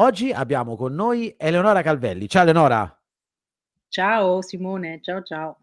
Oggi abbiamo con noi Eleonora Calvelli. Ciao Eleonora. Ciao Simone, ciao ciao.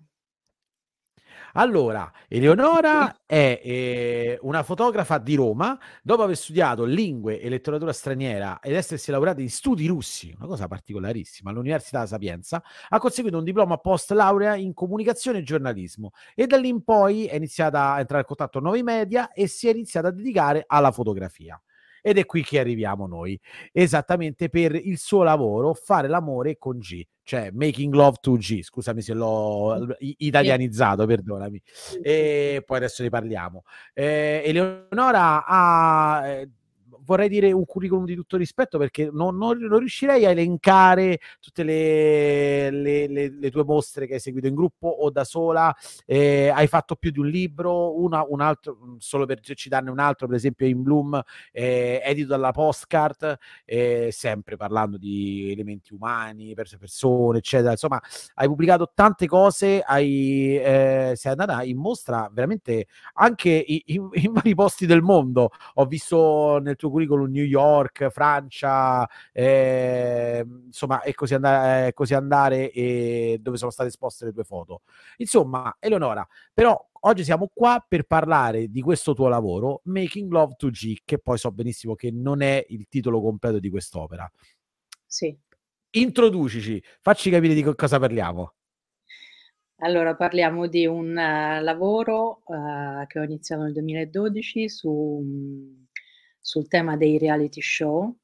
Allora, Eleonora è eh, una fotografa di Roma, dopo aver studiato lingue e letteratura straniera ed essersi laureata in studi russi, una cosa particolarissima, all'Università Sapienza, ha conseguito un diploma post laurea in comunicazione e giornalismo e da lì in poi è iniziata a entrare in contatto con nuovi media e si è iniziata a dedicare alla fotografia. Ed è qui che arriviamo noi, esattamente per il suo lavoro, fare l'amore con G cioè Making Love to G, scusami se l'ho italianizzato, perdonami. E poi adesso ne parliamo. Eh, Eleonora ha eh, vorrei dire un curriculum di tutto rispetto perché non, non, non riuscirei a elencare tutte le, le, le, le, tue mostre che hai seguito in gruppo o da sola. Eh, hai fatto più di un libro, una, un altro, solo per citarne un altro, per esempio in Bloom, eh, edito dalla Postcard, eh, sempre parlando di elementi umani, persone, eccetera. Insomma, hai pubblicato tante cose, hai, eh, sei andata in mostra veramente anche in, in, in vari posti del mondo. Ho visto nel tuo curriculum New York, Francia, eh, insomma, e così, andare, così andare e dove sono state esposte le tue foto. Insomma, Eleonora, però oggi siamo qua per parlare di questo tuo lavoro, Making Love to G, che poi so benissimo che non è il titolo completo di quest'opera. Sì. Introducici, facci capire di cosa parliamo. Allora, parliamo di un uh, lavoro uh, che ho iniziato nel 2012 su um, sul tema dei reality show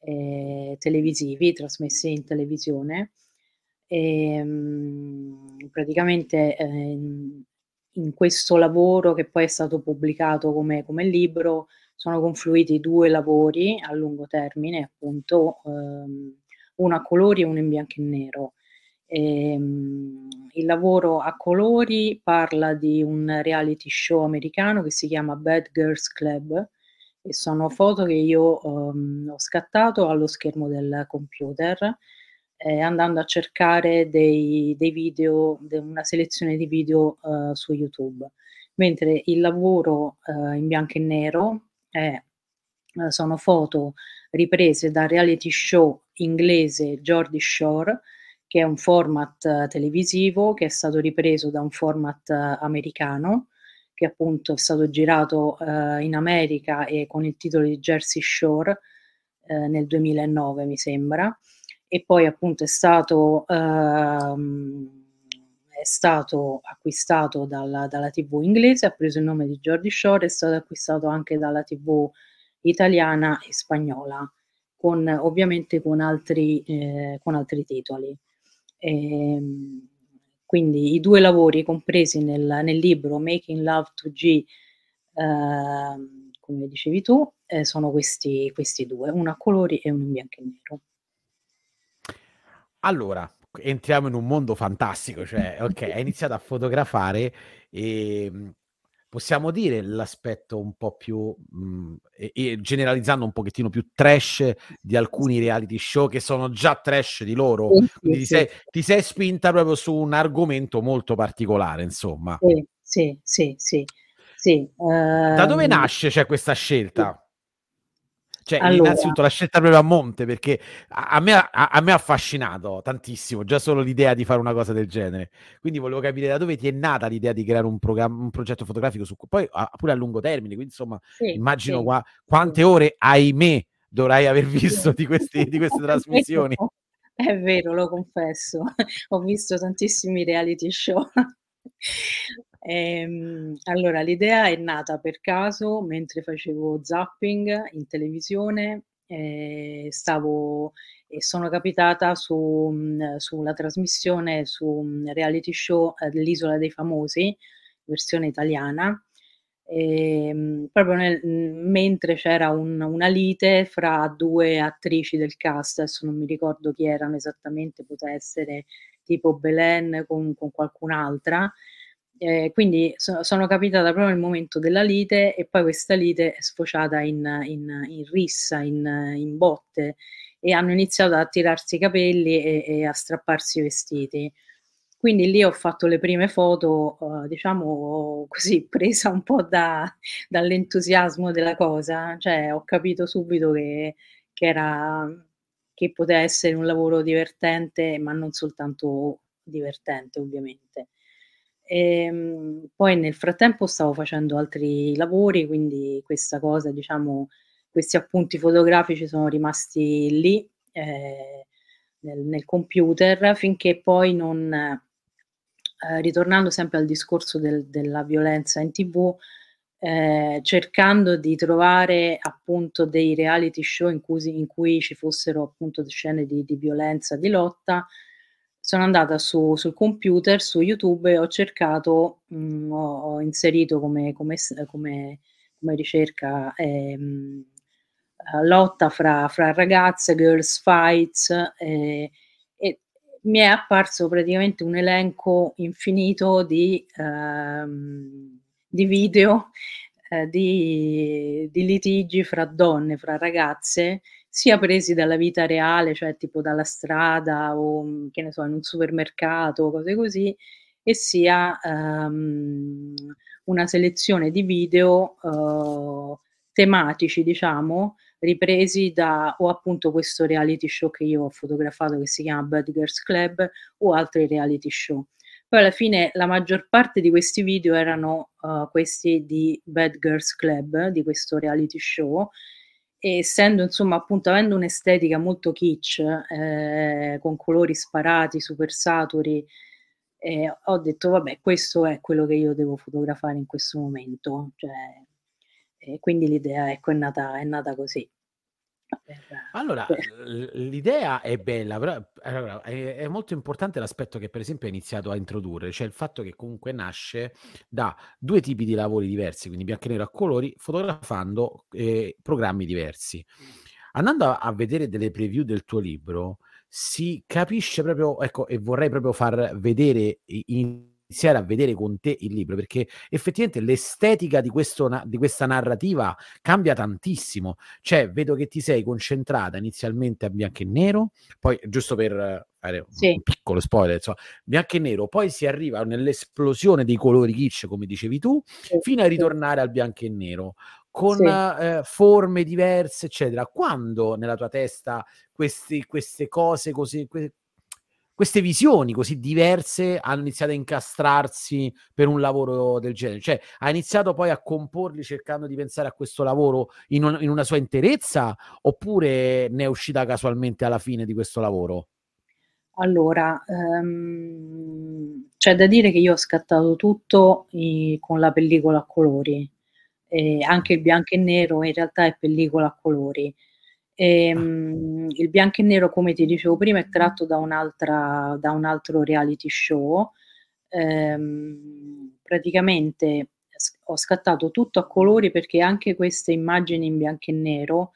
eh, televisivi, trasmessi in televisione. E, ehm, praticamente eh, in questo lavoro che poi è stato pubblicato come, come libro sono confluiti due lavori a lungo termine, appunto ehm, uno a colori e uno in bianco e nero. E, ehm, il lavoro a colori parla di un reality show americano che si chiama Bad Girls Club, e sono foto che io um, ho scattato allo schermo del computer eh, andando a cercare dei, dei video, de una selezione di video uh, su YouTube, mentre il lavoro uh, in bianco e nero è, uh, sono foto riprese dal reality show inglese Geordie Shore, che è un format televisivo che è stato ripreso da un format americano che appunto è stato girato eh, in America e con il titolo di Jersey Shore eh, nel 2009 mi sembra e poi appunto è stato, ehm, è stato acquistato dalla, dalla, tv inglese, ha preso il nome di Jordi Shore, è stato acquistato anche dalla tv italiana e spagnola, con, ovviamente con altri, eh, con altri titoli. E, ehm, quindi i due lavori compresi nel, nel libro Making Love to G, eh, come dicevi tu, eh, sono questi, questi due, uno a colori e uno in bianco e nero. Allora, entriamo in un mondo fantastico, cioè, ok, hai iniziato a fotografare e ehm, possiamo dire l'aspetto un po' più, mh, mhmm, e, e generalizzando un pochettino più trash di alcuni reality show che sono già trash di loro, sì, quindi sì, ti, sei, ti, sei, spinta proprio su un argomento molto particolare, insomma. Sì, sì, sì, sì. sì. Da dove ehm, nasce cioè, questa scelta? Cioè, allora. innanzitutto la scelta proprio a monte, perché a, a, me, a, a, me, ha affascinato tantissimo, già solo l'idea di fare una cosa del genere. Quindi volevo capire da dove ti è nata l'idea di creare un, un progetto fotografico, su, poi pure a lungo termine, quindi insomma sì, immagino sì, qua, quante ore, ahimè, dovrai aver visto di, questi, di queste trasmissioni. È vero, lo confesso, ho visto tantissimi reality show. Ehm, allora, l'idea è nata per caso mentre facevo zapping in televisione, ehm, stavo e sono capitata su mhmm, sulla trasmissione su un reality show, dell'Isola dei Famosi, versione italiana, ehm, proprio nel mhmm, mentre c'era un una lite fra 2 attrici del cast, adesso non mi ricordo chi erano esattamente, poteva essere tipo Belen con con qualcun'altra, eh, quindi so, sono capitata proprio nel momento della lite e poi questa lite è sfociata in, in, in rissa, in, in, botte e hanno iniziato a tirarsi i capelli e, e, a strapparsi i vestiti. Quindi lì ho fatto le prime foto, uh, diciamo così, presa un po' da, dall'entusiasmo della cosa, cioè ho capito subito che, che era che poteva essere un lavoro divertente, ma non soltanto divertente ovviamente. Ehm, poi nel frattempo stavo facendo altri lavori, quindi questa cosa diciamo questi appunti fotografici sono rimasti lì, ehm, nel nel computer finché poi non ehm, ritornando sempre al discorso del della violenza in TV, ehm, cercando di trovare appunto dei reality show in cui in cui ci fossero appunto scene di di violenza, di lotta, sono andata su sul computer, su YouTube e ho cercato, mhmm, ho ho inserito come come come come ricerca, ehm, uhm, lotta fra fra ragazze, girls fights, ehm, e mi è apparso praticamente un elenco infinito di uhm, di video, ehm, di di litigi fra donne, fra ragazze, sia presi dalla vita reale, cioè tipo dalla strada o, mhmm, che ne so, in un supermercato, cose così, e sia, uhm, una selezione di video, uhm, tematici diciamo, ripresi da o appunto questo reality show che io ho fotografato che si chiama Bad Girls Club o altri reality show. Poi alla fine la maggior parte di questi video erano, uhm, questi di Bad Girls Club, di questo reality show, essendo insomma appunto avendo un'estetica molto kitsch, ehm, con colori sparati, super saturi, ehm, ho detto: "Vabbè, questo è quello che io devo fotografare in questo momento." Cioè, e quindi l'idea ecco è nata è nata così. Allora, l'idea è bella, però allora è è molto importante l'aspetto che per esempio hai iniziato a introdurre, cioè il fatto che comunque nasce da 2 tipi di lavori diversi, quindi bianco e nero a colori, fotografando, ehm, programmi diversi. Andando a a vedere delle preview del tuo libro, si capisce proprio ecco, e vorrei proprio far vedere i iniziare a vedere con te il libro, perché effettivamente l'estetica di questo di questa narrativa cambia tantissimo. Cioè, vedo che ti sei concentrata inizialmente a bianco e nero, poi giusto per fare un Sì. un piccolo spoiler, insomma, bianco e nero, poi si arriva nell'esplosione dei colori kitsch, come dicevi tu, Sì, fino a ritornare al bianco e nero, con, Sì. ehm, forme diverse, eccetera. Quando nella tua testa questi queste cose così que queste visioni così diverse hanno iniziato a incastrarsi per un lavoro del genere? Cioè, hai iniziato poi a comporli cercando di pensare a questo lavoro in un in una sua interezza, oppure ne è uscita casualmente alla fine di questo lavoro? Allora, ehm, c'è da dire che io ho scattato tutto i con la pellicola a colori, e Mh. anche il bianco e nero in realtà è pellicola a colori. Ah. Ehm, il bianco e nero, come ti dicevo prima, è tratto da da un altro reality show. Ehm, praticamente ho scattato tutto a colori perché anche queste immagini in bianco e nero,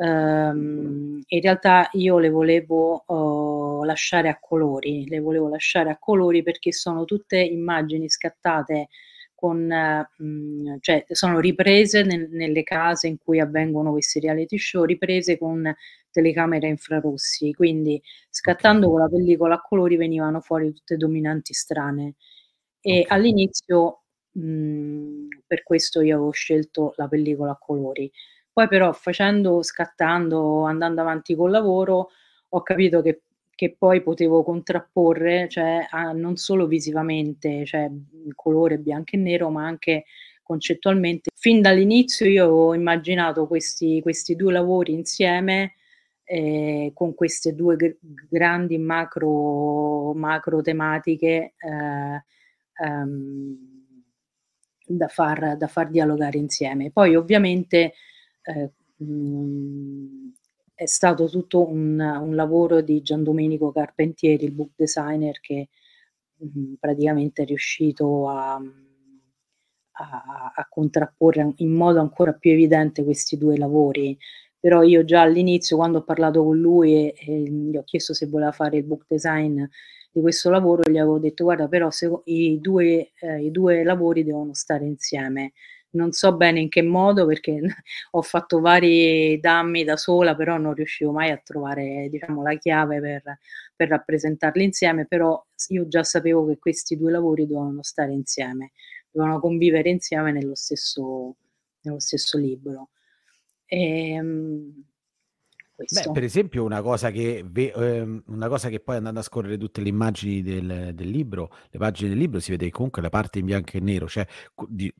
ehm, in realtà io le volevo, uhm, lasciare a colori, le volevo lasciare a colori perché sono tutte immagini scattate con mhmm, cioè sono riprese nel nelle case in cui avvengono questi reality show, riprese con telecamere infrarossi. Quindi scattando con la pellicola a colori venivano fuori tutte dominanti strane. E Okay. all'inizio, mhmm, per questo io avevo scelto la pellicola a colori. Poi però facendo scattando, andando avanti col lavoro, ho capito che che poi potevo contrapporre, cioè a non solo visivamente, cioè, mhmm, colore bianco e nero, ma anche concettualmente. Fin dall'inizio io avevo immaginato questi questi 2 lavori insieme, ehm, con queste 2 gr grandi macro macro tematiche, ehm, ehm, da far da far dialogare insieme. Poi ovviamente, ehm, mhmm, è stato tutto un un lavoro di Gian Domenico Carpentieri, il book designer che, mhmm, praticamente è riuscito a a a contrapporre in modo ancora più evidente questi 2 lavori. Però io già all'inizio, quando ho parlato con lui e e gli ho chiesto se voleva fare il book design di questo lavoro, gli avevo detto: "Guarda però seco i 2 ehm, i 2 lavori devono stare insieme. Non so bene in che modo perché ho fatto vari dammi da sola, però non riuscivo mai a trovare, diciamo, la chiave per per rappresentarli insieme, però io già sapevo che questi 2 lavori dovevano stare insieme, dovevano convivere insieme nello stesso nello stesso libro." Ehm Beh, per esempio una cosa che ehm, una cosa che poi andando a scorrere tutte le immagini del del libro, le pagine del libro, si vede comunque la parte in bianco e nero, cioè di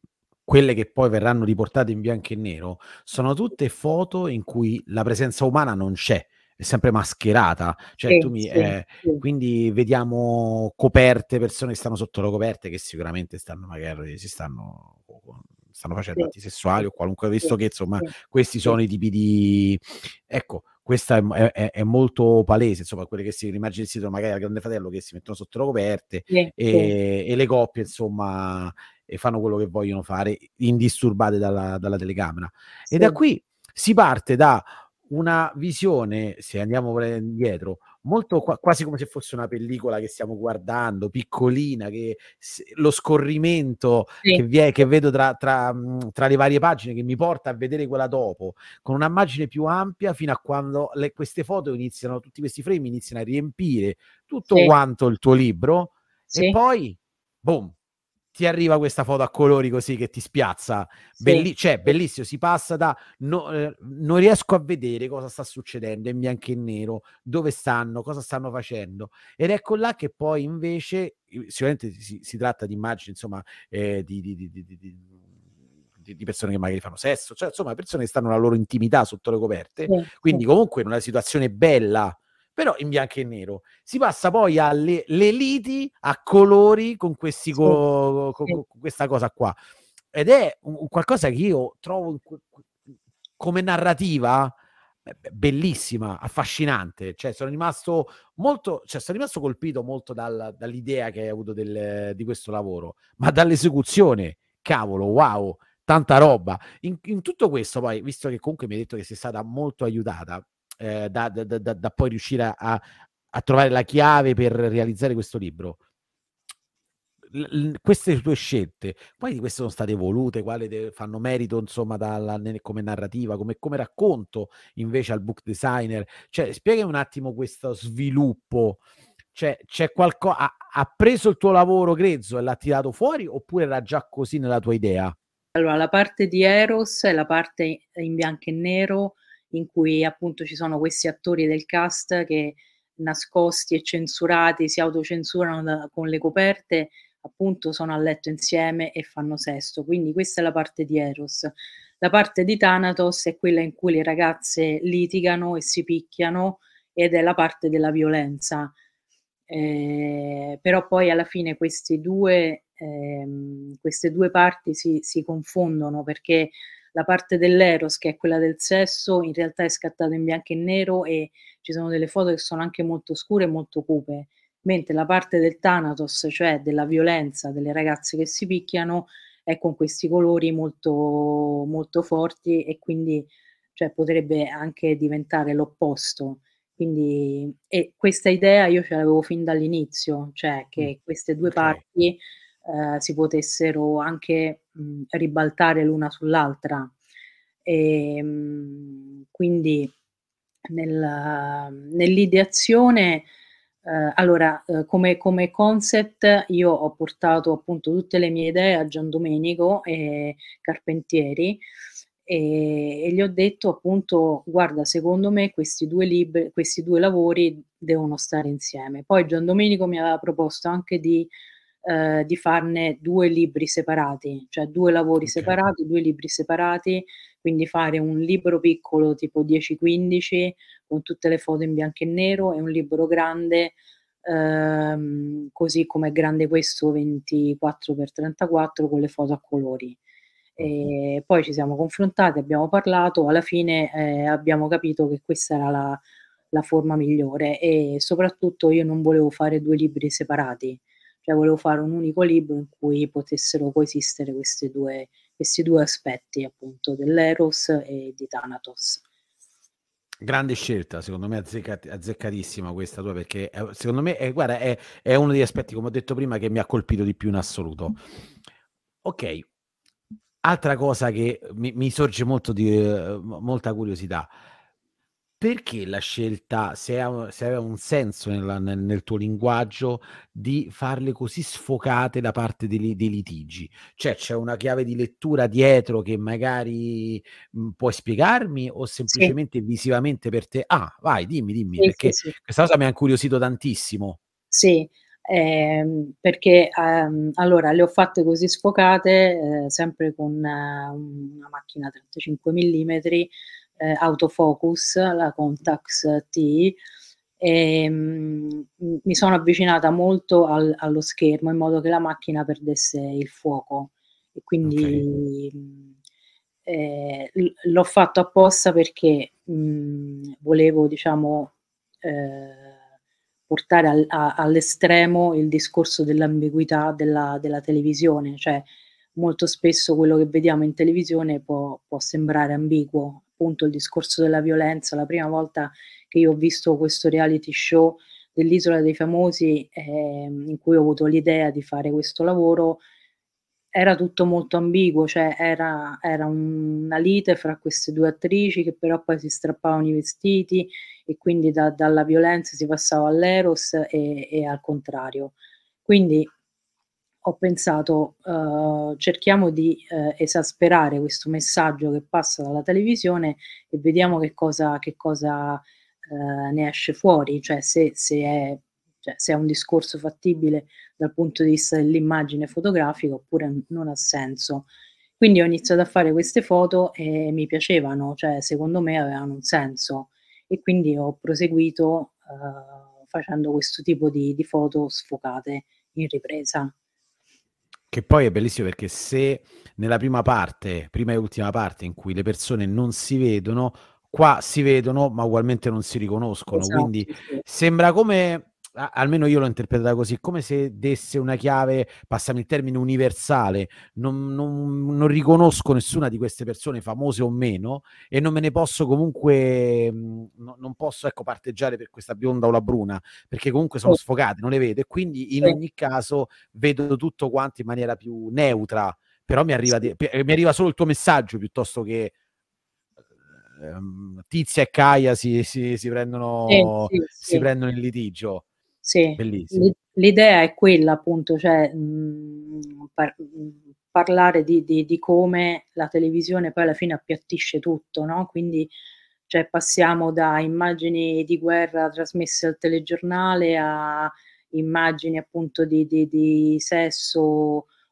quelle che poi verranno riportate in bianco e nero, sono tutte foto in cui la presenza umana non c'è, è sempre mascherata. Cioè Sì, tu mi sì, ehm, sì. quindi vediamo coperte, persone che stanno sotto le coperte che sicuramente stanno magari si stanno stanno facendo Sì, atti sì, sessuali o qualunque visto sì, che insomma sì, questi sì. sono i tipi di ecco, questa è è è molto palese, insomma, quelle che si l'immagine che si vedono magari al Grande Fratello che si mettono sotto le coperte, Sì, sì. ehm, e le coppie insomma, e fanno quello che vogliono fare, indisturbate dalla dalla telecamera. E da Sì. qui si parte da una visione, se andiamo indietro, molto qua quasi come se fosse una pellicola che stiamo guardando, piccolina, che lo scorrimento che Sì, vie sì. che vedo tra tra tra le varie pagine che mi porta a vedere quella dopo, con una immagine più ampia fino a quando le queste foto iniziano tutti questi frame iniziano a riempire tutto Sì. quanto il tuo libro e Sì. poi boom, ti arriva questa foto a colori così che ti spiazza. Sì. Belli- cioè, bellissimo, si passa da no, eh, non riesco a vedere cosa sta succedendo in bianco e nero, dove stanno, cosa stanno facendo. Ed ecco là che poi invece, sicuramente si, si tratta di immagini, insomma, eh, di, di, di, di, persone che magari fanno sesso, cioè insomma persone che stanno nella loro intimità sotto le coperte. Sì. Quindi comunque in una situazione bella però in bianco e nero. Si passa poi alle le liti a colori con questi co co co questa cosa qua. Ed è un qualcosa che io trovo come narrativa be bellissima, affascinante. Cioè sono rimasto molto cioè son rimasto colpito molto dal dall'idea che hai avuto del di questo lavoro, ma dall'esecuzione, cavolo, wow, tanta roba. In in tutto questo poi, visto che comunque mi hai detto che sei stata molto aiutata, ehm, da da da da poi riuscire a a trovare la chiave per realizzare questo libro l l queste tue scelte, quali di queste sono state volute, quali de fanno merito insomma dalla ne come narrativa, come come racconto invece al book designer? Cioè spiegami un attimo questo sviluppo. Cioè c'è qualco ha ha preso il tuo lavoro grezzo e l'ha tirato fuori oppure era già così nella tua idea? Allora, la parte di Eros è la parte in bianco e nero in cui appunto ci sono questi attori del cast che nascosti e censurati si autocensurano da con le coperte, appunto sono a letto insieme e fanno sesso. Quindi questa è la parte di Eros. La parte di Thanatos è quella in cui le ragazze litigano e si picchiano ed è la parte della violenza. Ehm, però poi alla fine questi 2 ehm, queste 2 parti si si confondono perché la parte dell'Eros, che è quella del sesso, in realtà è scattata in bianco e nero e ci sono delle foto che sono anche molto scure e molto cupe, mentre la parte del Thanatos, cioè della violenza, delle ragazze che si picchiano, è con questi colori molto molto forti e quindi cioè potrebbe anche diventare l'opposto. Quindi e questa idea io ce l'avevo fin dall'inizio, cioè che queste 2 okay. parti, ehm, si potessero anche, mhmm, ribaltare l'una sull'altra. Ehm, quindi nel nell'ideazione, ehm, allora, uhm, come come concept io ho portato appunto tutte le mie idee a Giandomenico, ehm, Carpentieri, ehm, e gli ho detto appunto: "Guarda, secondo me questi 2 lib questi 2 lavori devono stare insieme." Poi Giandomenico mi aveva proposto anche di ehm, di farne 2 libri separati, cioè 2 lavori Okay. separati, 2 libri separati, quindi fare un libro piccolo tipo 10-15 con tutte le foto in bianco e nero e un libro grande, ehm, così come è grande questo 24x34 con le foto a colori. Ehm, poi ci siamo confrontati, abbiamo parlato, alla fine, ehm, abbiamo capito che questa era la la forma migliore e soprattutto io non volevo fare 2 libri separati, cioè volevo fare un unico libro in cui potessero coesistere queste 2 questi 2 aspetti appunto dell'Eros e di Thanatos. Grande scelta, secondo me azzeccatissima questa tua perché, secondo me e guarda è è uno degli aspetti, come ho detto prima, che mi ha colpito di più in assoluto. Okay, altra cosa che mi mi sorge molto di mo molta curiosità. Perché la scelta, se ha, se aveva un senso nella, nel, nel, tuo linguaggio, di farle così sfocate da parte dei, dei, litigi? Cioè c'è una chiave di lettura dietro che magari mh, mm, puoi spiegarmi o semplicemente sì. visivamente per te? Ah, vai, dimmi, dimmi, sì, perché sì, questa cosa mi ha incuriosito tantissimo. Sì, eh, perché ehm, allora le ho fatte così sfocate, eh, sempre con eh, una macchina 35 mm eh, autofocus, la Contax T, e mh, mi sono avvicinata molto al, allo schermo in modo che la macchina perdesse il fuoco e quindi okay. eh, l'ho fatto apposta perché mh, volevo diciamo eh, portare al, a, all'estremo il discorso dell'ambiguità della, della televisione, cioè molto spesso quello che vediamo in televisione può, può sembrare ambiguo, appunto il discorso della violenza, la prima volta che io ho visto questo reality show dell'Isola dei Famosi, eh, in cui ho avuto l'idea di fare questo lavoro, era tutto molto ambiguo, cioè era, era un, una lite fra queste due attrici che però poi si strappavano i vestiti e quindi da, dalla violenza si passava all'eros e, e al contrario. Quindi ho pensato uh, cerchiamo di uh, esasperare questo messaggio che passa dalla televisione e vediamo che cosa, che cosa uh, ne esce fuori, cioè se, se, è, cioè se, è, un discorso fattibile dal punto di vista dell'immagine fotografica oppure non ha senso. Quindi ho iniziato a fare queste foto e mi piacevano, cioè secondo me avevano un senso e quindi ho proseguito facendo questo tipo di, di foto sfocate in ripresa. Che poi è bellissimo perché se nella prima parte, prima e ultima parte, in cui le persone non si vedono, qua si vedono ma ugualmente non si riconoscono. Esatto, Quindi sembra come almeno io l'ho interpretata così, come se desse una chiave, passami il termine, universale. Non, non, non, riconosco nessuna di queste persone, famose o meno, e non me ne posso comunque, no, non posso ecco, parteggiare per questa bionda o la bruna, perché comunque sono sfocate, non le vedo, e quindi in ogni caso vedo tutto quanto in maniera più neutra, però mi arriva, di, mi arriva solo il tuo messaggio piuttosto che ehm, Tizia e Caia si, si, si, prendono, sì, sì, si sì. prendono in litigio. Sì, Bellissimo. l'idea è quella appunto, cioè mh, mhmm, par- mhmm, parlare di, di, di, come la televisione poi alla fine appiattisce tutto, no? Quindi cioè, passiamo da immagini di guerra trasmesse al telegiornale a immagini appunto di, di, di sesso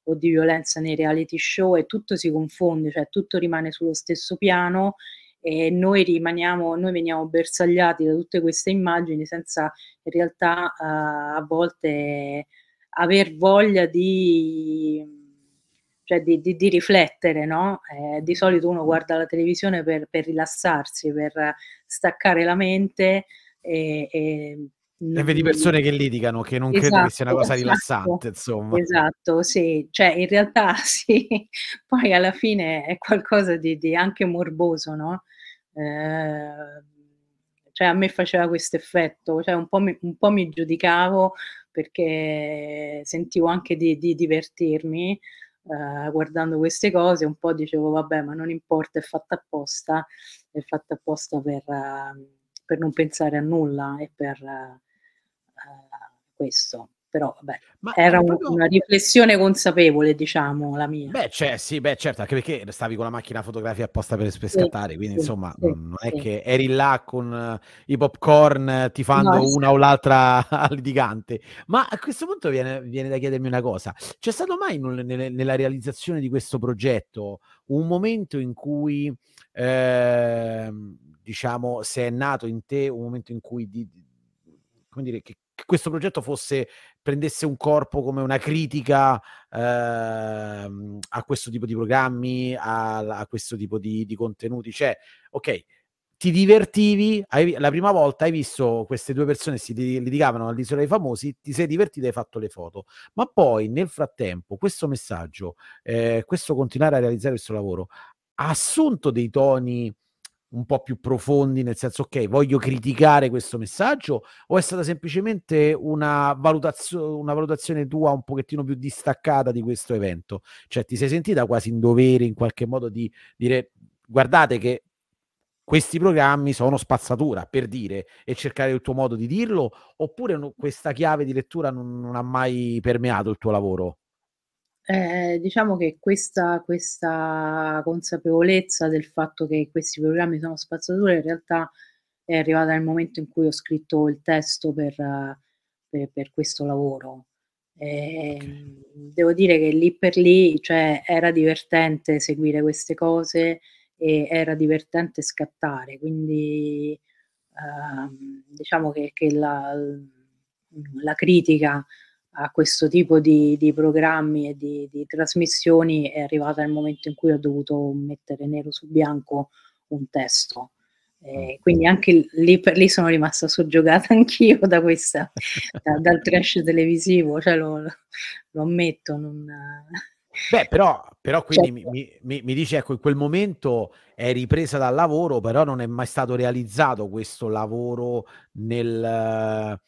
o di violenza nei reality show e tutto si confonde, cioè tutto rimane sullo stesso piano e noi rimaniamo, noi veniamo bersagliati da tutte queste immagini senza in realtà uh, a volte aver voglia di, cioè di, di, di riflettere, no? Eh, di solito uno guarda la televisione per, per rilassarsi, per staccare la mente e, e e vedi persone che litigano, che non esatto, credo che sia una cosa esatto, rilassante, insomma. Esatto, sì, cioè in realtà sì, poi alla fine è qualcosa di, di anche morboso, no? Eh, cioè a me faceva questo effetto, cioè un po' mi, un po' mi giudicavo perché sentivo anche di, di divertirmi eh, guardando queste cose, un po' dicevo vabbè ma non importa, è fatta apposta, è fatta apposta per, uh, per non pensare a nulla e per questo però vabbè, Ma era proprio... una riflessione consapevole, diciamo, la mia. Beh, cioè, sì, beh, certo, anche perché stavi con la macchina fotografia apposta per, per scattare, quindi sì, insomma, sì, non è che eri là con uh, i popcorn ti fanno no, una o l'altra litigante. Ma a questo punto viene, viene, da chiedermi una cosa, c'è stato mai nelle, nella realizzazione di questo progetto un momento in cui, eh, diciamo, se è nato in te un momento in cui... Di, come dire, che che questo progetto fosse prendesse un corpo come una critica eh, a questo tipo di programmi, a, a questo tipo di, di, contenuti. Cioè, ok, ti divertivi, hai, la prima volta hai visto queste due persone si litigavano all'isola dei famosi, ti sei divertito e hai fatto le foto, ma poi nel frattempo questo messaggio, eh, questo continuare a realizzare questo lavoro, ha assunto dei toni un po' più profondi, nel senso, ok, voglio criticare questo messaggio, o è stata semplicemente una, valutazio- una valutazione tua un pochettino più distaccata di questo evento? Cioè, ti sei sentita quasi in dovere in qualche modo di dire, guardate che questi programmi sono spazzatura, per dire, e cercare il tuo modo di dirlo, oppure questa chiave di lettura non, non ha mai permeato il tuo lavoro? Eh, diciamo che questa questa consapevolezza del fatto che questi programmi sono spazzatura in realtà è arrivata nel momento in cui ho scritto il testo per per per questo lavoro. Okay. devo dire che lì per lì, cioè era divertente seguire queste cose e era divertente scattare, quindi, uhm, diciamo che che la la critica a questo tipo di di programmi e di di trasmissioni è arrivata nel momento in cui ho dovuto mettere nero su bianco un testo. Mh. E quindi anche lì per lì sono rimasta soggiogata anch'io da questa da dal trash televisivo, cioè lo lo ammetto, non Beh, però però quindi mi certo. mi mi mi dici, ecco, in quel momento eri presa dal lavoro, però non è mai stato realizzato questo lavoro nel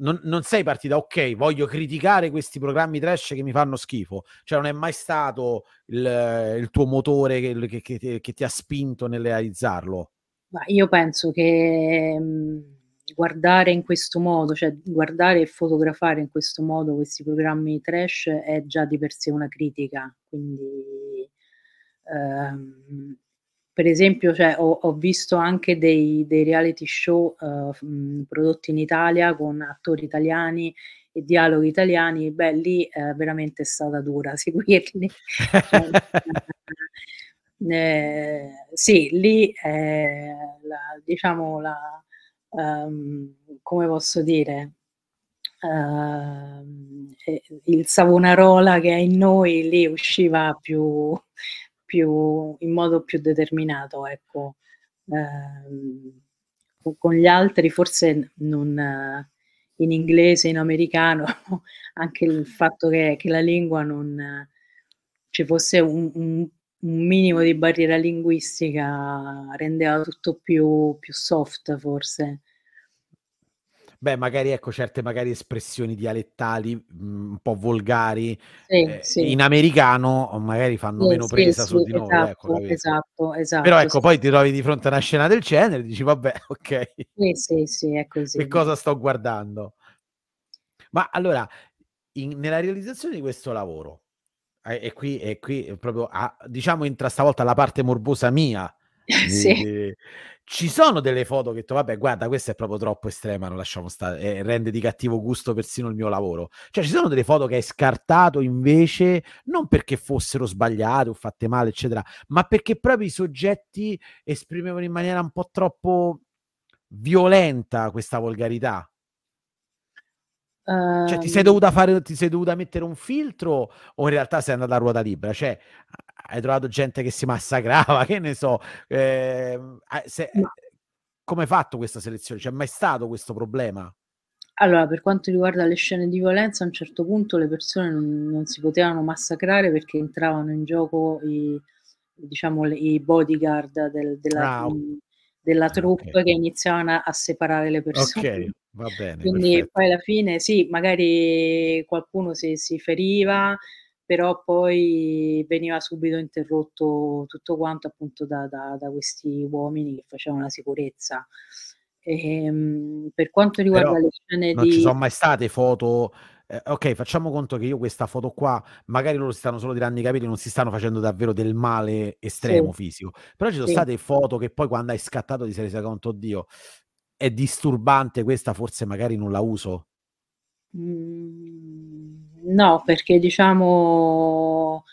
non non sei partita: "Okay, voglio criticare questi programmi trash che mi fanno schifo." Cioè non è mai stato il il tuo motore che che che che ti ha spinto nel realizzarlo? Ma io penso che, mhmm, guardare in questo modo, cioè guardare e fotografare in questo modo questi programmi trash è già di per sé una critica. Quindi, ehm, per esempio, cioè ho ho visto anche dei dei reality show, mhmm, prodotti in Italia con attori italiani e dialoghi italiani, beh lì, veramente è stata dura seguirli. Cioè ehm, sì, lì, ehm, la diciamo la uhm, come posso dire, e il Savonarola che è in noi lì usciva più più in modo più determinato, ecco. Co con gli altri forse non in inglese, in americano, anche il fatto che che la lingua non ci fosse un un un minimo di barriera linguistica rendeva tutto più più soft forse. Beh, magari ecco, certe magari espressioni dialettali, mhmm, un po' volgari, Sì, ehm, sì. in americano magari fanno Sì, meno presa su di noi, ecco, esatto, capito? esatto, Però esatto, ecco, sì. poi ti trovi di fronte a una scena del genere e dici: "Vabbè, okay, Sì, sì, sì, è che così. cosa sto guardando?" Ma allora, in nella realizzazione di questo lavoro, e qui e qui proprio a diciamo entra stavolta la parte morbosa mia, Sì. ci sono delle foto che detto: "Vabbè guarda questa è proprio troppo estrema, non lasciamo stare e rende di cattivo gusto persino il mio lavoro." Cioè ci sono delle foto che hai scartato invece, non perché fossero sbagliate o fatte male eccetera, ma perché proprio i soggetti esprimevano in maniera un po' troppo violenta questa volgarità? Cioè ti sei Uhm dovuta fare ti sei dovuta mettere un filtro o in realtà sei andata a ruota libera? Cioè, hai trovato gente che si massacrava, che ne so, a se Ma come hai fatto questa selezione? C'è mai stato questo problema? Allora, per quanto riguarda le scene di violenza, a un certo punto le persone non non si potevano massacrare perché entravano in gioco i diciamo i bodyguard del della Ah, o mhmm, della ah, okay. troupe che iniziavano a a separare le persone. Okay, va bene, Quindi perfetto. poi alla fine sì, magari qualcuno si si feriva, però poi veniva subito interrotto tutto quanto appunto da da da questi uomini che facevano la sicurezza. Ehm, per quanto Però riguarda le scene non ci di son mai state foto ehm, okay, facciamo conto che io questa foto qua magari loro si stanno solo tirando i capelli, non si stanno facendo davvero del male Sì. estremo fisico, però ci so Sì. state foto che poi quando hai scattato ti sei resa conto: "Oddio, è disturbante questa, forse magari non la uso"? Mhmm, no, perché diciamo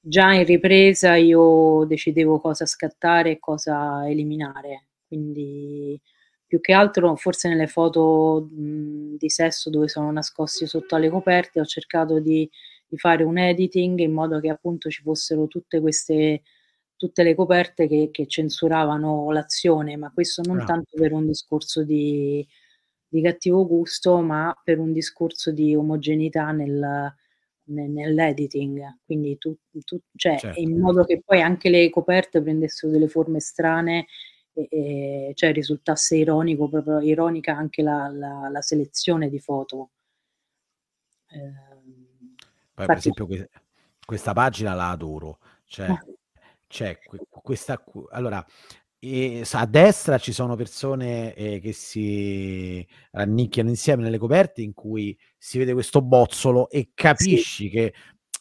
già in ripresa io decidevo cosa scattare e cosa eliminare. Quindi più che altro forse nelle foto, mhmm, di sesso dove sono nascosti sotto alle coperte ho cercato di di fare un editing in modo che appunto ci fossero tutte queste tutte le coperte che che censuravano l'azione, ma questo non Ah, tanto per un discorso di di cattivo gusto, ma per un discorso di omogeneità nel ne nell'editing. Quindi tu tu cioè Certo, in modo che poi anche le coperte prendessero delle forme strane e e cioè risultasse ironico proprio ironica anche la la la selezione di foto. Ehm, Poi per esempio que questa pagina la adoro, cioè c'è que questa allora E a destra ci sono persone eh, che si rannicchiano insieme nelle coperte in cui si vede questo bozzolo e capisci sì. che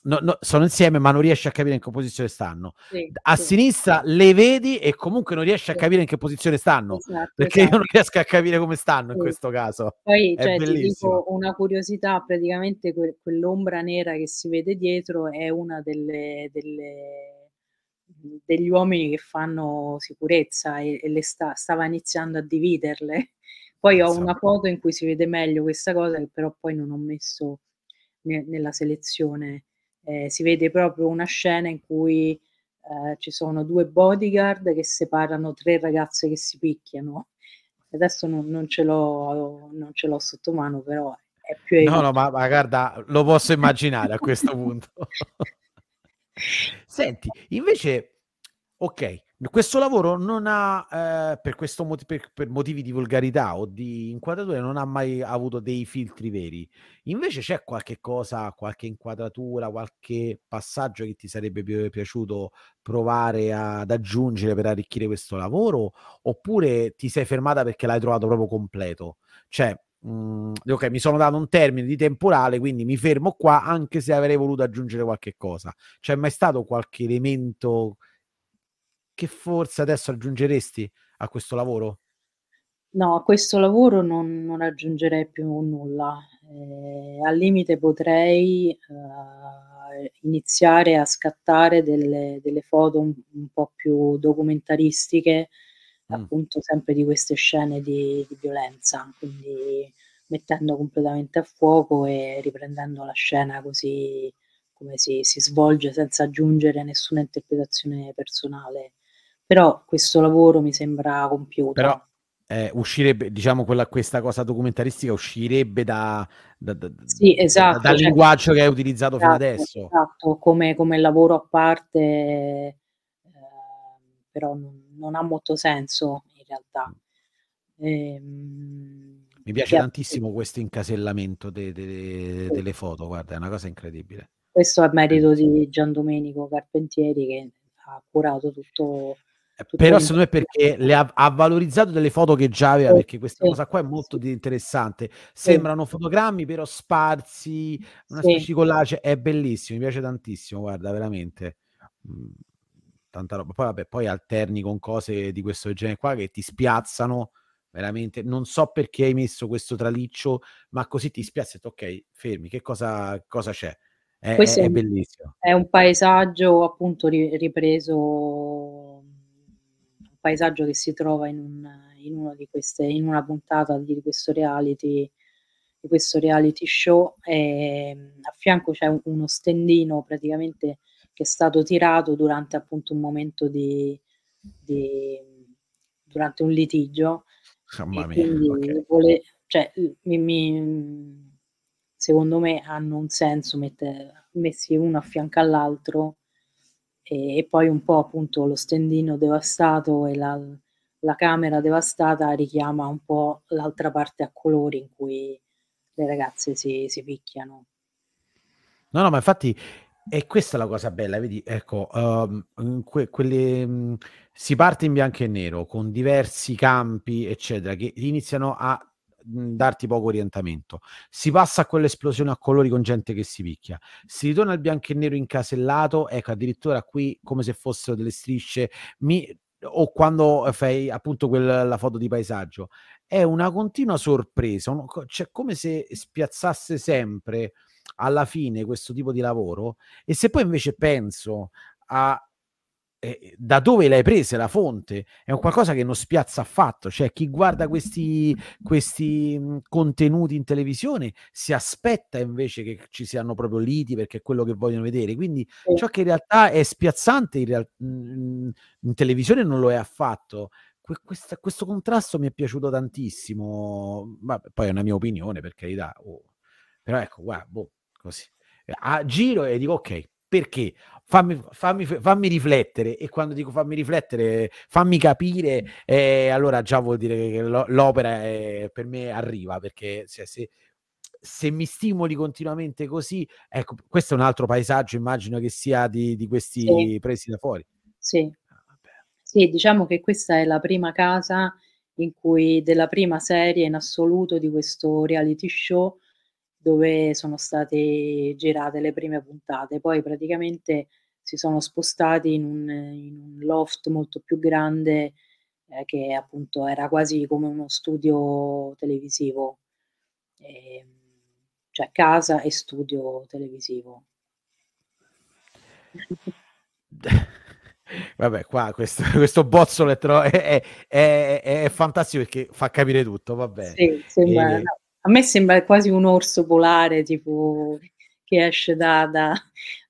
no, no, sono insieme ma non riesci a capire in che posizione stanno. Sì, a sì. sinistra le vedi e comunque non riesci a capire in che posizione stanno, esatto, perché esatto. io non riesco a capire come stanno in questo caso. Poi cioè, ti dico una curiosità, praticamente que- quell'ombra nera che si vede dietro è una delle, delle degli uomini che fanno sicurezza e, e le sta, stava iniziando a dividerle. Poi ho una foto in cui si vede meglio questa cosa che però poi non ho messo ne, nella selezione. Eh, si vede proprio una scena in cui eh, ci sono due bodyguard che separano tre ragazze che si picchiano. Adesso non, non, ce, l'ho, non ce l'ho sotto mano, però è più... No, no, ma, ma guarda, lo posso immaginare a questo punto. Senti, invece Ok, questo lavoro non ha, ehm, per, questo moti- per, per motivi di volgarità o di inquadratura, non ha mai avuto dei filtri veri. Invece c'è qualche cosa, qualche inquadratura, qualche passaggio che ti sarebbe pi- piaciuto provare ad aggiungere per arricchire questo lavoro? Oppure ti sei fermata perché l'hai trovato proprio completo? Cioè, mh, ok, mi sono dato un termine di temporale, quindi mi fermo qua, anche se avrei voluto aggiungere qualche cosa. C'è mai stato qualche elemento che forse adesso aggiungeresti a questo lavoro? No, a questo lavoro non, non aggiungerei più nulla. Eh, al limite potrei eh, iniziare a scattare delle, delle foto un, un, po' più documentaristiche, mm. Appunto sempre di queste scene di, di, violenza, quindi mettendo completamente a fuoco e riprendendo la scena così come si, si svolge senza aggiungere nessuna interpretazione personale però questo lavoro mi sembra compiuto. Però eh, uscirebbe, diciamo, quella, questa cosa documentaristica uscirebbe da, da, da, sì, esatto, dal cioè, linguaggio che hai utilizzato esatto, fino adesso. Esatto, come, come lavoro a parte, però non, non, ha molto senso in realtà. Ehm, mi piace tantissimo questo incasellamento de, de, de, delle foto, guarda, è una cosa incredibile. Questo è merito di Gian Domenico Carpentieri che ha curato tutto però secondo me perché le ha, ha, valorizzato delle foto che già aveva, perché questa cosa qua è molto interessante. Sembrano fotogrammi però sparsi, una specie di collage, è bellissimo, mi piace tantissimo, guarda, veramente. Mm, tanta roba. Poi vabbè, poi alterni con cose di questo genere qua che ti spiazzano veramente. Non so perché hai messo questo traliccio, ma così ti spiazza ok, fermi, che cosa, cosa c'è? È, Questo è, è bellissimo. È un paesaggio appunto ripreso paesaggio che si trova in, un, in, di queste, in una puntata di questo reality, questo reality show. E ehm, a fianco c'è un, uno stendino praticamente che è stato tirato durante appunto un momento di, di durante un litigio. Mamma mia, okay. vole, cioè, mi, mi, secondo me hanno un senso mette, messi uno a fianco all'altro e, e poi un po' appunto lo stendino devastato e la, la camera devastata richiama un po' l'altra parte a colori in cui le ragazze si, si picchiano. No, no, ma infatti è questa la cosa bella, vedi, ecco, um, que- quelle, um, si parte in bianco e nero con diversi campi, eccetera, che iniziano a darti poco orientamento. Si passa a quell'esplosione a colori con gente che si picchia. Si ritorna al bianco e nero incasellato, ecco, addirittura qui come se fossero delle strisce. Mi, o quando fai appunto quella, la foto di paesaggio. È una continua sorpresa, un, cioè come se spiazzasse sempre alla fine questo tipo di lavoro? E se poi invece penso a eh, da dove l'hai presa la fonte? È un qualcosa che non spiazza affatto cioè chi guarda questi, questi mh, contenuti in televisione si aspetta invece che ci siano proprio liti perché è quello che vogliono vedere. Quindi ciò che in realtà è spiazzante in, real- mh, in televisione non lo è affatto. Que- questa, questo contrasto mi è piaciuto tantissimo ma poi è una mia opinione per carità oh. però ecco guarda boh, così. A giro e dico ok perché? Fammi, fammi, fammi, riflettere. E quando dico fammi riflettere fammi capire eh, allora già vuol dire che l'opera è, per me arriva perché se, se, se, mi stimoli continuamente così ecco questo è un altro paesaggio immagino che sia di, di questi sì. presi da fuori. Sì. Ah, Sì, diciamo che questa è la prima casa in cui della prima serie in assoluto di questo reality show, dove sono state girate le prime puntate. Poi praticamente si sono spostati in un in un loft molto più grande, ehm, che appunto era quasi come uno studio televisivo. Ehm, cioè casa e studio televisivo. Vabbè, qua questo, questo bozzolo è, tro- è, è, è, fantastico perché fa capire tutto, va bene. Sì, sembra, e... no, a me sembra quasi un orso polare, tipo che esce da, da,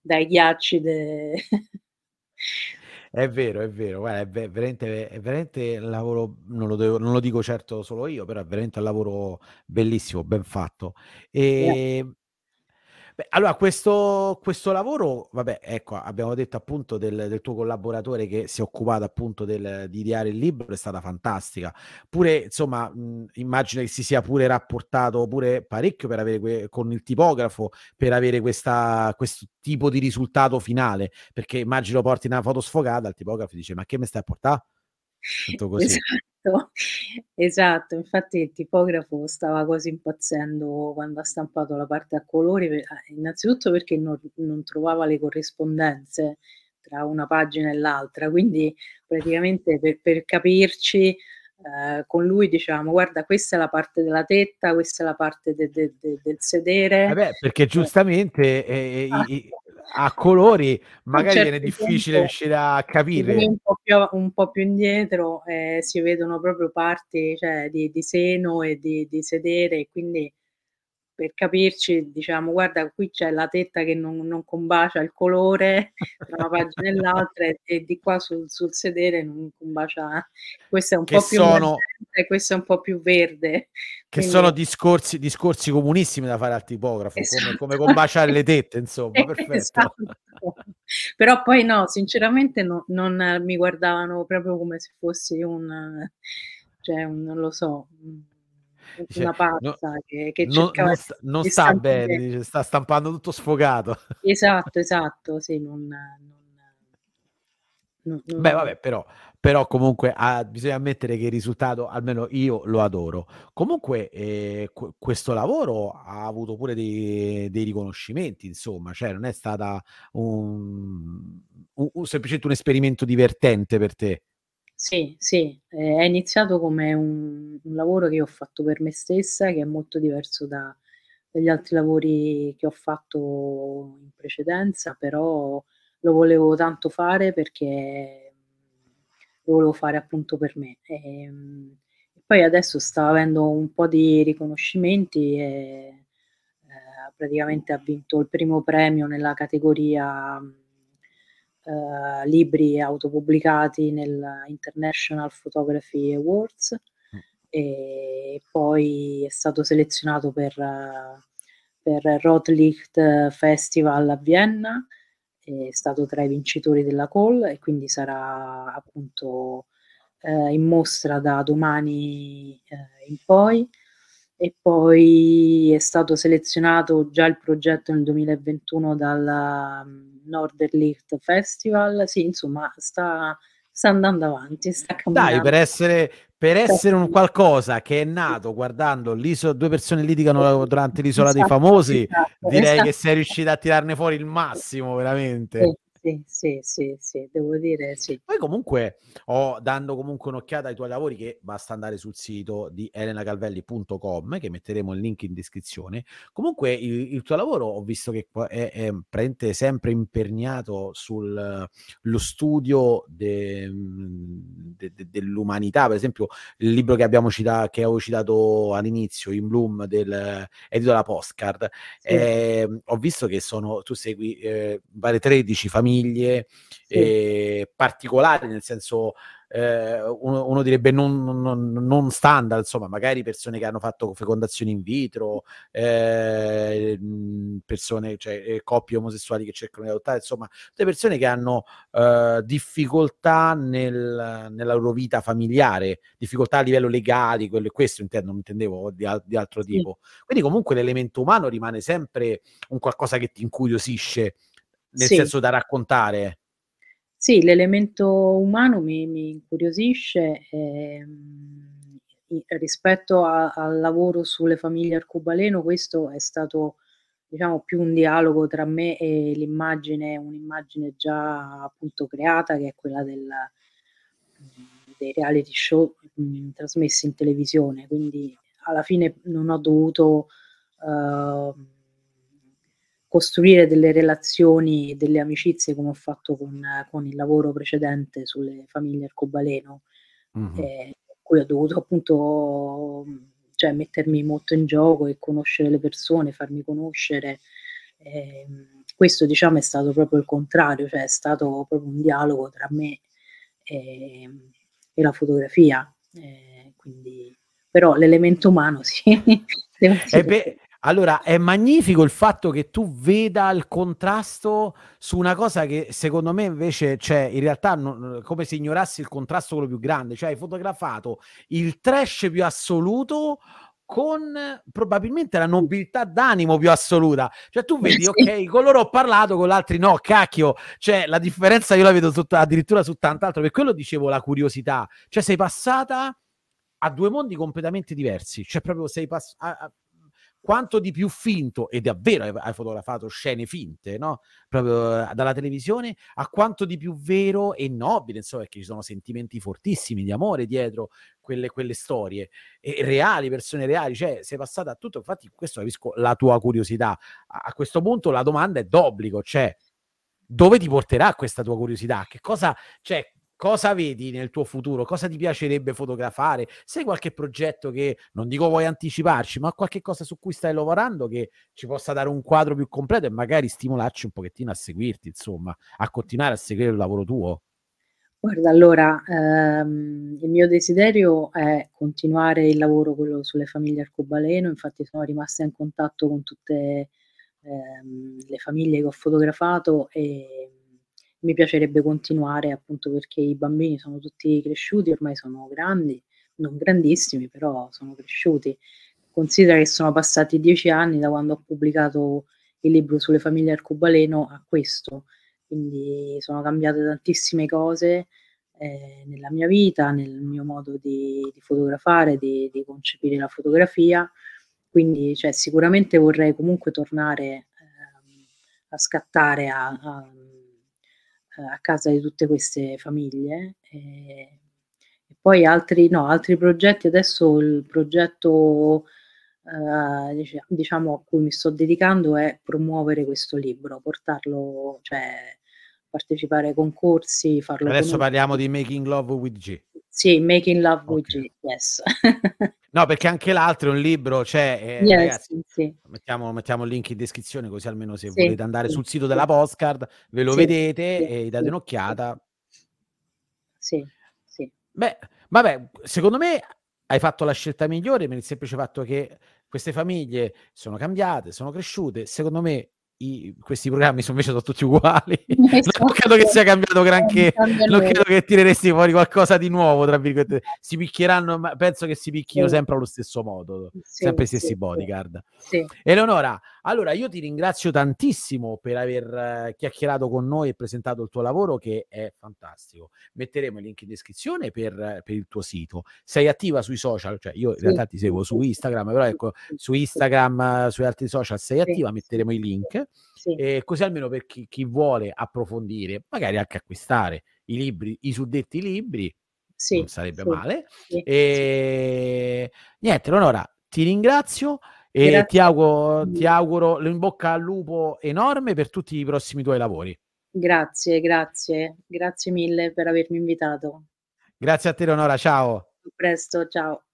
dai ghiacci. De... È vero, è vero, guarda, è veramente, è veramente un lavoro, non lo, devo, non lo, dico certo solo io, però è veramente un lavoro bellissimo, ben fatto. E, Beh, allora questo, questo lavoro, vabbè, ecco, abbiamo detto appunto del, del tuo collaboratore che si è occupato appunto del, di ideare il libro, è stata fantastica. Pure, insomma, mh, immagino che si sia pure rapportato pure parecchio per avere que- con il tipografo per avere questa, questo tipo di risultato finale, perché immagino porti una foto sfogata, il tipografo dice "Ma che mi stai a portare?" così. Esatto, esatto. Infatti il tipografo stava quasi impazzendo quando ha stampato la parte a colori, eh, innanzitutto perché non non trovava le corrispondenze tra una pagina e l'altra, quindi praticamente per per capirci, ehm, con lui dicevamo: "Guarda questa è la parte della tetta, questa è la parte de de de del sedere". Eh beh, perché Eh. giustamente, ehm, i i a colori magari certo viene difficile punto riuscire a capire. un po' più un po' più indietro, ehm, si vedono proprio parti, cioè di di seno e di di sedere e quindi per capirci diciamo: "Guarda qui c'è la tetta che non non combacia il colore tra una pagina e l'altra e e di qua sul sul sedere non combacia questo è un Che po' più sono e questo è un po' più verde". Che Quindi sono discorsi discorsi comunissimi da fare al tipografo, come come Esatto. combaciare le tette, insomma, perfetto. Esatto. Però poi no, sinceramente no non mi guardavano proprio come se fossi un cioè un non lo so, Dice: una "No pazza che che no cercava non sta non sta bene", dice: "Sta stampando tutto sfogato". Esatto, esatto, sì, non non no Beh, non vabbè, però però comunque ah, bisogna ammettere che il risultato, almeno io lo adoro. Comunque, ehm, que questo lavoro ha avuto pure dei dei riconoscimenti, insomma, cioè non è stata un u u semplicemente un esperimento divertente per te. Sì, sì, è iniziato come un un lavoro che ho fatto per me stessa, che è molto diverso da dagli altri lavori che ho fatto in precedenza, però lo volevo tanto fare perché, lo volevo fare appunto per me. Ehm, e poi adesso sta avendo un po' di riconoscimenti e, ehm, praticamente ha vinto il primo premio nella categoria, ehm, libri autopubblicati nel International Photography Awards, Mh. e poi è stato selezionato per per Rotlicht Festival a Vienna, è stato tra i vincitori della Call e quindi sarà appunto, ehm, in mostra da domani, ehm, in poi. E poi è stato selezionato già il progetto nel 2021 dal, mhmm, Norderlicht Festival. Sì, insomma sta sta andando avanti, sta Dai, per essere per essere un qualcosa che è nato guardando l'iso 2 persone litigano durante l'Isola dei Esatto, Famosi, esatto, direi che esatto. sei riuscita a tirarne fuori il massimo, veramente. Sì, sì, sì, sì, devo dire sì. Poi comunque ho dando comunque un'occhiata ai tuoi lavori, che basta andare sul sito di elenacalvelli.com, che metteremo il link in descrizione. Comunque il il tuo lavoro ho visto che è è praticamente sempre imperniato sul lo studio de mhmm, de de dell'umanità. Per esempio, il libro che abbiamo cita che avevo citato all'inizio, In Bloom del edito da Postcard, Sì. ehm, ho visto che sono tu segui, ehm, pare 13 famiglie, Sì. ehm, particolari, nel senso, ehm, uno uno direbbe non non non standard, insomma, magari persone che hanno fatto fecondazioni in vitro, ehm, persone cioè, ehm, coppie omosessuali che cercano di adottare, insomma, tutte persone che hanno, uhm, difficoltà nel nella loro vita familiare, difficoltà a livello legali, quello questo intendo, non intendevo di di altro tipo. Quindi comunque l'elemento umano rimane sempre un qualcosa che ti incuriosisce, nel Sì. senso da raccontare. Sì, l'elemento umano mi mi incuriosisce, ehm, rispetto a al lavoro sulle famiglie arcobaleno, questo è stato, diciamo, più un dialogo tra me e l'immagine un'immagine già appunto creata, che è quella del dei reality show, mhmm, trasmessi in televisione. Quindi alla fine non ho dovuto, uhm, costruire delle relazioni, delle amicizie come ho fatto con con il lavoro precedente sulle famiglie arcobaleno, ehm, in cui ho dovuto appunto, cioè mettermi molto in gioco e conoscere le persone, farmi conoscere. Ehm, questo diciamo è stato proprio il contrario, cioè è stato proprio un dialogo tra me, ehm, e la fotografia. Ehm, quindi però l'elemento umano sì, E dire beh, allora è magnifico il fatto che tu veda il contrasto su una cosa che secondo me invece cioè in realtà non come se ignorassi il contrasto quello più grande, cioè hai fotografato il trash più assoluto con probabilmente la nobiltà d'animo più assoluta. Cioè tu vedi, okay, con loro ho parlato, con l'altri no, cacchio, cioè la differenza io la vedo sotto addirittura su tant'altro, per quello dicevo la curiosità. Cioè sei passata a 2 mondi completamente diversi, cioè proprio sei pass a a mhmm, quanto di più finto e davvero hai hai fotografato scene finte, no, proprio dalla televisione, a quanto di più vero e nobile, insomma, perché ci sono sentimenti fortissimi di amore dietro quelle quelle storie, e reali, persone reali, cioè sei passata a tutto. Infatti questo capisco la tua curiosità. A questo punto la domanda è d'obbligo, cioè dove ti porterà questa tua curiosità? Che cosa cioè cosa vedi nel tuo futuro? Cosa ti piacerebbe fotografare? Se hai qualche progetto che non dico vuoi anticiparci, ma qualche cosa su cui stai lavorando che ci possa dare un quadro più completo e magari stimolarci un pochettino a seguirti, insomma, a continuare a seguire il lavoro tuo? Guarda allora, ehm, il mio desiderio è continuare il lavoro quello sulle famiglie arcobaleno, infatti sono rimasta in contatto con tutte, ehm, le famiglie che ho fotografato, e mi piacerebbe continuare appunto perché i bambini sono tutti cresciuti, ormai sono grandi, non grandissimi, però sono cresciuti. Considera che sono passati 10 anni da quando ho pubblicato il libro sulle famiglie arcobaleno a questo, quindi sono cambiate tantissime cose, ehm, nella mia vita, nel mio modo di di fotografare, di di concepire la fotografia. Quindi cioè sicuramente vorrei comunque tornare, ehm, a scattare a a a casa di tutte queste famiglie, ehm, e poi altri no, altri progetti. Adesso il progetto, dicia diciamo a cui mi sto dedicando è promuovere questo libro, portarlo cioè partecipare ai concorsi, farlo Adesso parliamo di Making Love with G. Sì, Making Love with Okay. G, yes. No, perché anche l'altro è un libro, cioè, ehm, Yes, ragazzi sì. mettiamo mettiamo il link in descrizione così almeno se Sì, volete andare sì, sul sito della Postcard ve lo vedete e date un'occhiata. Sì, sì. Beh, vabbè, secondo me hai fatto la scelta migliore per il semplice fatto che queste famiglie sono cambiate, sono cresciute. Secondo me i questi programmi so invece so tutti uguali. Non credo che Esatto, sia cambiato granché, non credo che tireresti fuori qualcosa di "nuovo" tra virgolette. Si picchieranno ma penso che si picchino Sì. sempre allo stesso modo, Sì, sempre i sì, stessi sì. bodyguard. Eleonora, allora io ti ringrazio tantissimo per aver chiacchierato con noi e presentato il tuo lavoro che è fantastico. Metteremo il link in descrizione per per il tuo sito. Sei attiva sui social? Cioè io in Sì, realtà ti seguo su Instagram, però ecco su. Instagram, sui altri social sei attiva, sì, metteremo i link, sì. e così almeno per chi chi vuole approfondire, magari anche acquistare i libri i suddetti libri, non Sì, sarebbe sì, male. sì. Ehm, niente Eleonora, ti ringrazio e ti Grazie a augo ti auguro in bocca al lupo enorme per tutti i prossimi tuoi lavori. Grazie, grazie. Grazie mille per avermi invitato. Grazie a te Eleonora, ciao. A presto, ciao.